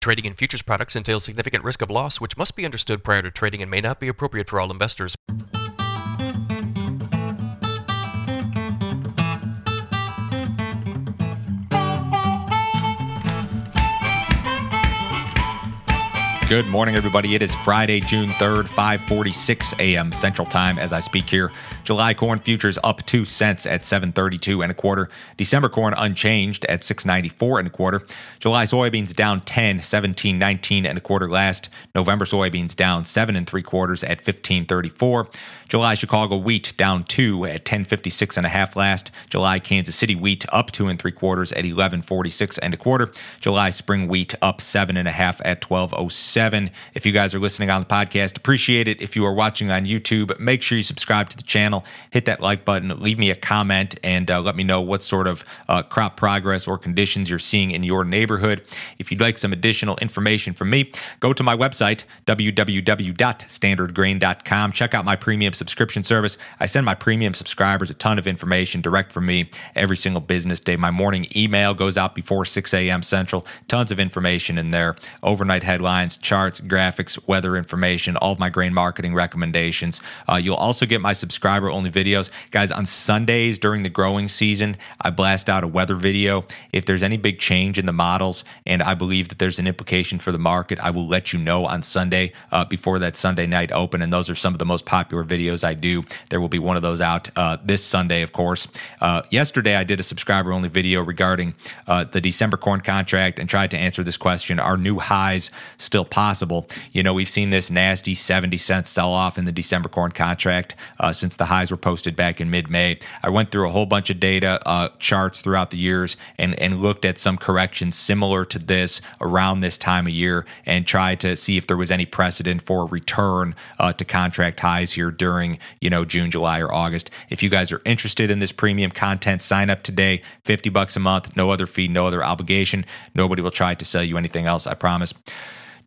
Trading in futures products entails significant risk of loss, which must be understood prior to trading and may not be appropriate for all investors. Good morning, everybody. It is Friday, June 3rd, 546 a.m. Central Time as I speak here. July corn futures up two cents at 732 and a quarter. December corn unchanged at 694 and a quarter. July soybeans down 10, 17, 19 and a quarter last. November soybeans down seven and three quarters at 1534. July Chicago wheat down two at 1056 and a half last. July Kansas City wheat up two and three quarters at 1146 and a quarter. July spring wheat up seven and a half at 1207. If you guys are listening on the podcast, appreciate it. If you are watching on YouTube, make sure you subscribe to the channel, hit that like button, leave me a comment, and uh, let me know what sort of uh, crop progress or conditions you're seeing in your neighborhood. If you'd like some additional information from me, go to my website, www.standardgrain.com. Check out my premium subscription service. I send my premium subscribers a ton of information direct from me every single business day. My morning email goes out before 6 a.m. Central. Tons of information in there overnight headlines, charts, graphics, weather information, all of my grain marketing recommendations. Uh, you'll also get my subscriber only videos. Guys, on Sundays during the growing season, I blast out a weather video. If there's any big change in the models and I believe that there's an implication for the market, I will let you know on Sunday uh, before that Sunday night open. And those are some of the most popular videos I do. There will be one of those out uh, this Sunday, of course. Uh, yesterday, I did a subscriber only video regarding uh, the December corn contract and tried to answer this question Are new highs still possible? You know, we've seen this nasty 70 cent sell off in the December corn contract uh, since the highs were posted back in mid May. I went through a whole bunch of data uh, charts throughout the years and, and looked at some corrections similar to this around this time of year and tried to see if there was any precedent for a return uh, to contract highs here during, you know, June, July, or August. If you guys are interested in this premium content, sign up today. 50 bucks a month, no other fee, no other obligation. Nobody will try to sell you anything else, I promise.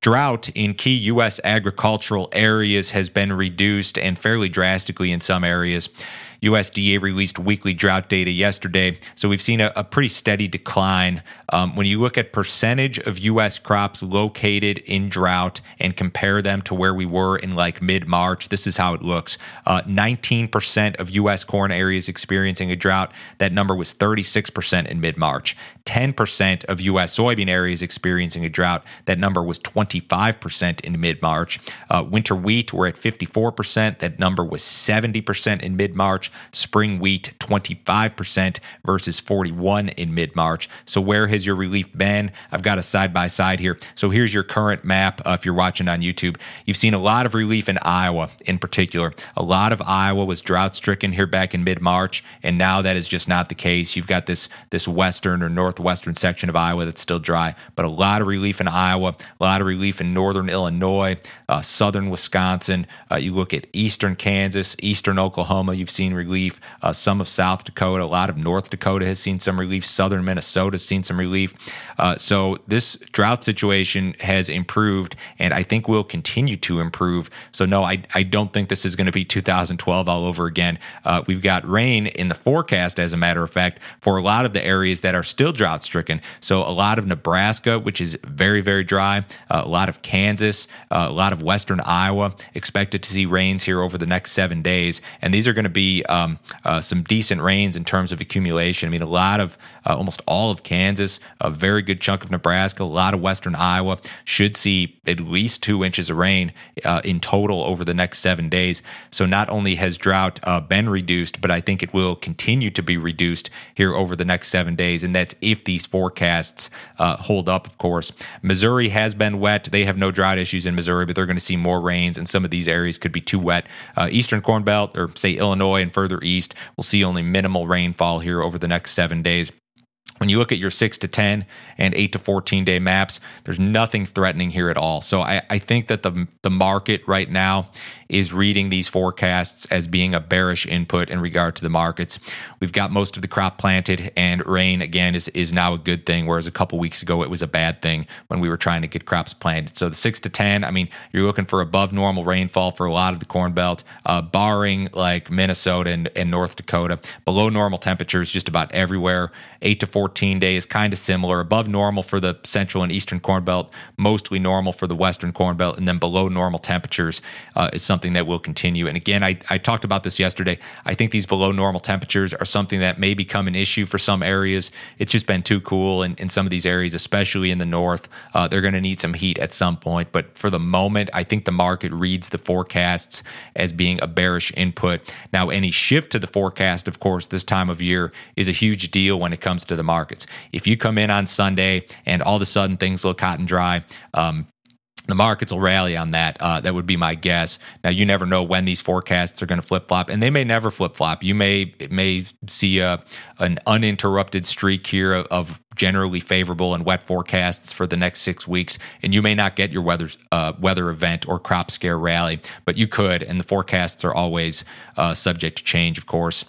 Drought in key U.S. agricultural areas has been reduced and fairly drastically in some areas. USDA released weekly drought data yesterday. So we've seen a, a pretty steady decline. Um, when you look at percentage of U.S. crops located in drought and compare them to where we were in like mid March, this is how it looks. Uh, 19% of U.S. corn areas experiencing a drought. That number was 36% in mid March. 10% of U.S. soybean areas experiencing a drought. That number was 25% in mid March. Uh, winter wheat, we're at 54%. That number was 70% in mid March. Spring wheat, 25% versus 41 in mid March. So, where has your relief been? I've got a side by side here. So, here's your current map uh, if you're watching on YouTube. You've seen a lot of relief in Iowa in particular. A lot of Iowa was drought stricken here back in mid March, and now that is just not the case. You've got this, this western or northwestern section of Iowa that's still dry, but a lot of relief in Iowa, a lot of relief in northern Illinois, uh, southern Wisconsin. Uh, you look at eastern Kansas, eastern Oklahoma, you've seen relief. Uh, some of South Dakota, a lot of North Dakota has seen some relief. Southern Minnesota has seen some relief. Uh, so this drought situation has improved, and I think will continue to improve. So no, I, I don't think this is going to be 2012 all over again. Uh, we've got rain in the forecast, as a matter of fact, for a lot of the areas that are still drought stricken. So a lot of Nebraska, which is very, very dry, uh, a lot of Kansas, uh, a lot of western Iowa expected to see rains here over the next seven days. And these are going to be um, uh, some decent rains in terms of accumulation. I mean, a lot of, uh, almost all of Kansas, a very good chunk of Nebraska, a lot of western Iowa should see at least two inches of rain uh, in total over the next seven days. So not only has drought uh, been reduced, but I think it will continue to be reduced here over the next seven days. And that's if these forecasts uh, hold up, of course. Missouri has been wet. They have no drought issues in Missouri, but they're going to see more rains, and some of these areas could be too wet. Uh, Eastern Corn Belt, or say Illinois and further east, we'll see only minimal rainfall here over the next seven days. When you look at your six to 10 and eight to 14 day maps, there's nothing threatening here at all. So I, I think that the, the market right now is reading these forecasts as being a bearish input in regard to the markets. We've got most of the crop planted, and rain again is is now a good thing. Whereas a couple weeks ago it was a bad thing when we were trying to get crops planted. So the six to ten, I mean, you're looking for above normal rainfall for a lot of the Corn Belt, uh, barring like Minnesota and, and North Dakota. Below normal temperatures just about everywhere. Eight to fourteen days, kind of similar. Above normal for the central and eastern Corn Belt, mostly normal for the western Corn Belt, and then below normal temperatures uh, is something that will continue. And again, I, I talked about this yesterday. I think these below normal temperatures are something that may become an issue for some areas. It's just been too cool in, in some of these areas, especially in the north. Uh, they're going to need some heat at some point. But for the moment, I think the market reads the forecasts as being a bearish input. Now, any shift to the forecast, of course, this time of year is a huge deal when it comes to the markets. If you come in on Sunday and all of a sudden things look hot and dry, um, the markets will rally on that. Uh, that would be my guess. Now you never know when these forecasts are going to flip flop, and they may never flip flop. You may may see a an uninterrupted streak here of, of, generally favorable and wet forecasts for the next six weeks, and you may not get your weather uh, weather event or crop scare rally, but you could. And the forecasts are always uh, subject to change, of course.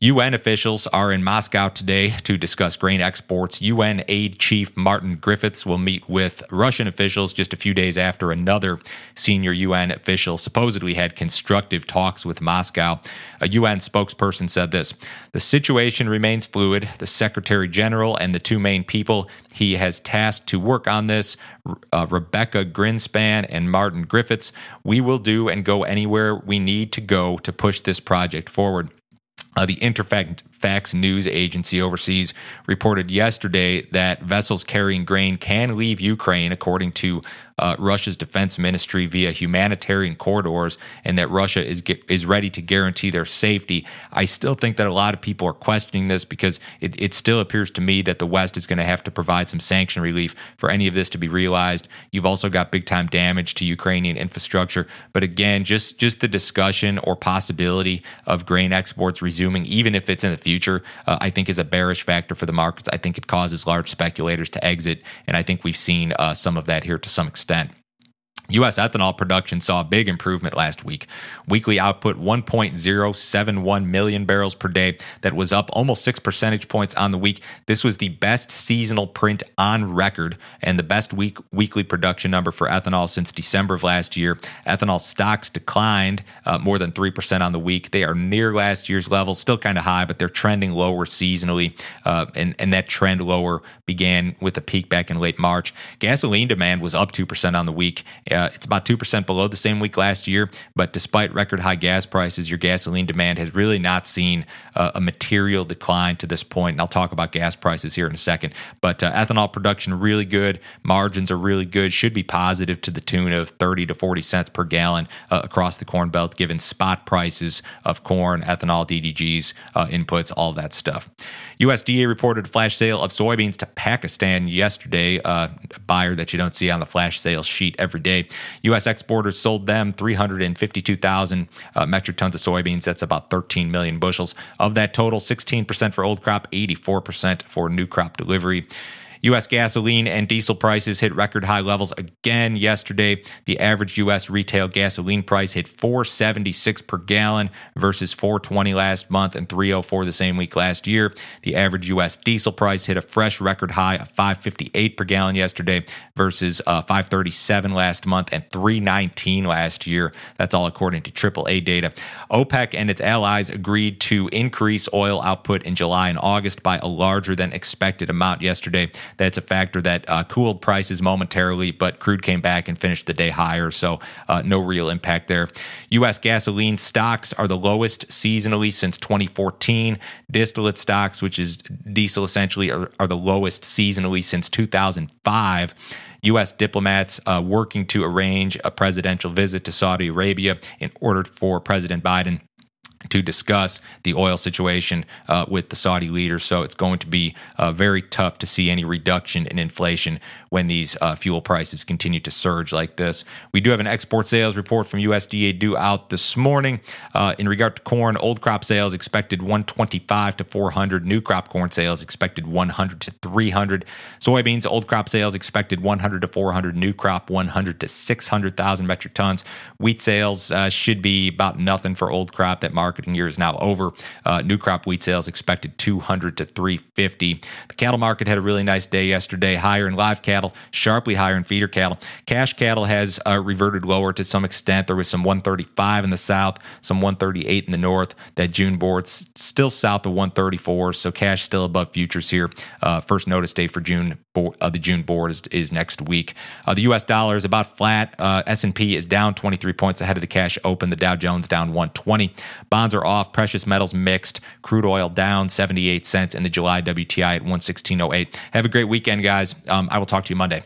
UN officials are in Moscow today to discuss grain exports. UN aid chief Martin Griffiths will meet with Russian officials just a few days after another senior UN official supposedly had constructive talks with Moscow. A UN spokesperson said this The situation remains fluid. The Secretary General and the two main people he has tasked to work on this, uh, Rebeca Grynspan and Martin Griffiths, we will do and go anywhere we need to go to push this project forward. Uh, the News agency overseas reported yesterday that vessels carrying grain can leave Ukraine, according to uh, Russia's defense ministry via humanitarian corridors and that Russia is is ready to guarantee their safety. I still think that a lot of people are questioning this because it, it still appears to me that the West is going to have to provide some sanction relief for any of this to be realized. You've also got big time damage to Ukrainian infrastructure, but again, just just the discussion or possibility of grain exports resuming, even if it's in the future, uh, I think is a bearish factor for the markets. I think it causes large speculators to exit, and I think we've seen uh, some of that here to some extent. U.S. ethanol production saw a big improvement last week. Weekly output 1.071 million barrels per day. That was up almost six percentage points on the week. This was the best seasonal print on record and the best week weekly production number for ethanol since December of last year. Ethanol stocks declined uh, more than three percent on the week. They are near last year's levels, still kind of high, but they're trending lower seasonally, uh, and and that trend lower began with a peak back in late March. Gasoline demand was up two percent on the week. Uh, it's about 2% below the same week last year, but despite record high gas prices, your gasoline demand has really not seen uh, a material decline to this point. And I'll talk about gas prices here in a second. But uh, ethanol production really good, margins are really good, should be positive to the tune of 30 to 40 cents per gallon uh, across the Corn Belt, given spot prices of corn, ethanol, DDGs, uh, inputs, all that stuff. USDA reported a flash sale of soybeans to Pakistan yesterday, uh, a buyer that you don't see on the flash sales sheet every day. U.S. exporters sold them 352,000 uh, metric tons of soybeans. That's about 13 million bushels. Of that total, 16% for old crop, 84% for new crop delivery. U.S. gasoline and diesel prices hit record high levels again yesterday. The average U.S. retail gasoline price hit 476 per gallon versus 420 last month and 304 the same week last year. The average U.S. diesel price hit a fresh record high of 558 per gallon yesterday versus uh, 537 last month and 319 last year. That's all according to AAA data. OPEC and its allies agreed to increase oil output in July and August by a larger than expected amount yesterday. That's a factor that uh, cooled prices momentarily, but crude came back and finished the day higher, so uh, no real impact there. U.S. gasoline stocks are the lowest seasonally since 2014. Distillate stocks, which is diesel essentially, are, are the lowest seasonally since 2005. U.S. diplomats uh, working to arrange a presidential visit to Saudi Arabia in order for President Biden to discuss the oil situation uh, with the Saudi leader. So it's going to be uh, very tough to see any reduction in inflation when these uh, fuel prices continue to surge like this. We do have an export sales report from USDA due out this morning. Uh, in regard to corn, old crop sales expected 125 to 400, new crop corn sales expected 100 to 300. Soybeans, old crop sales expected 100 to 400, new crop 100 to 600,000 metric tons. Wheat sales uh, should be about nothing for old crop. That market marketing year is now over. Uh, new crop wheat sales expected 200 to 350. The cattle market had a really nice day yesterday, higher in live cattle, sharply higher in feeder cattle. Cash cattle has uh, reverted lower to some extent. There was some 135 in the south, some 138 in the north. That June board's still south of 134, so cash still above futures here. Uh, first notice day for June uh, the June board is, is next week. Uh, the U.S. dollar is about flat. Uh, S&P is down 23 points ahead of the cash open. The Dow Jones down 120. Bonds are off. Precious metals mixed. Crude oil down 78 cents, and the July WTI at 116.08. Have a great weekend, guys. Um, I will talk to you Monday.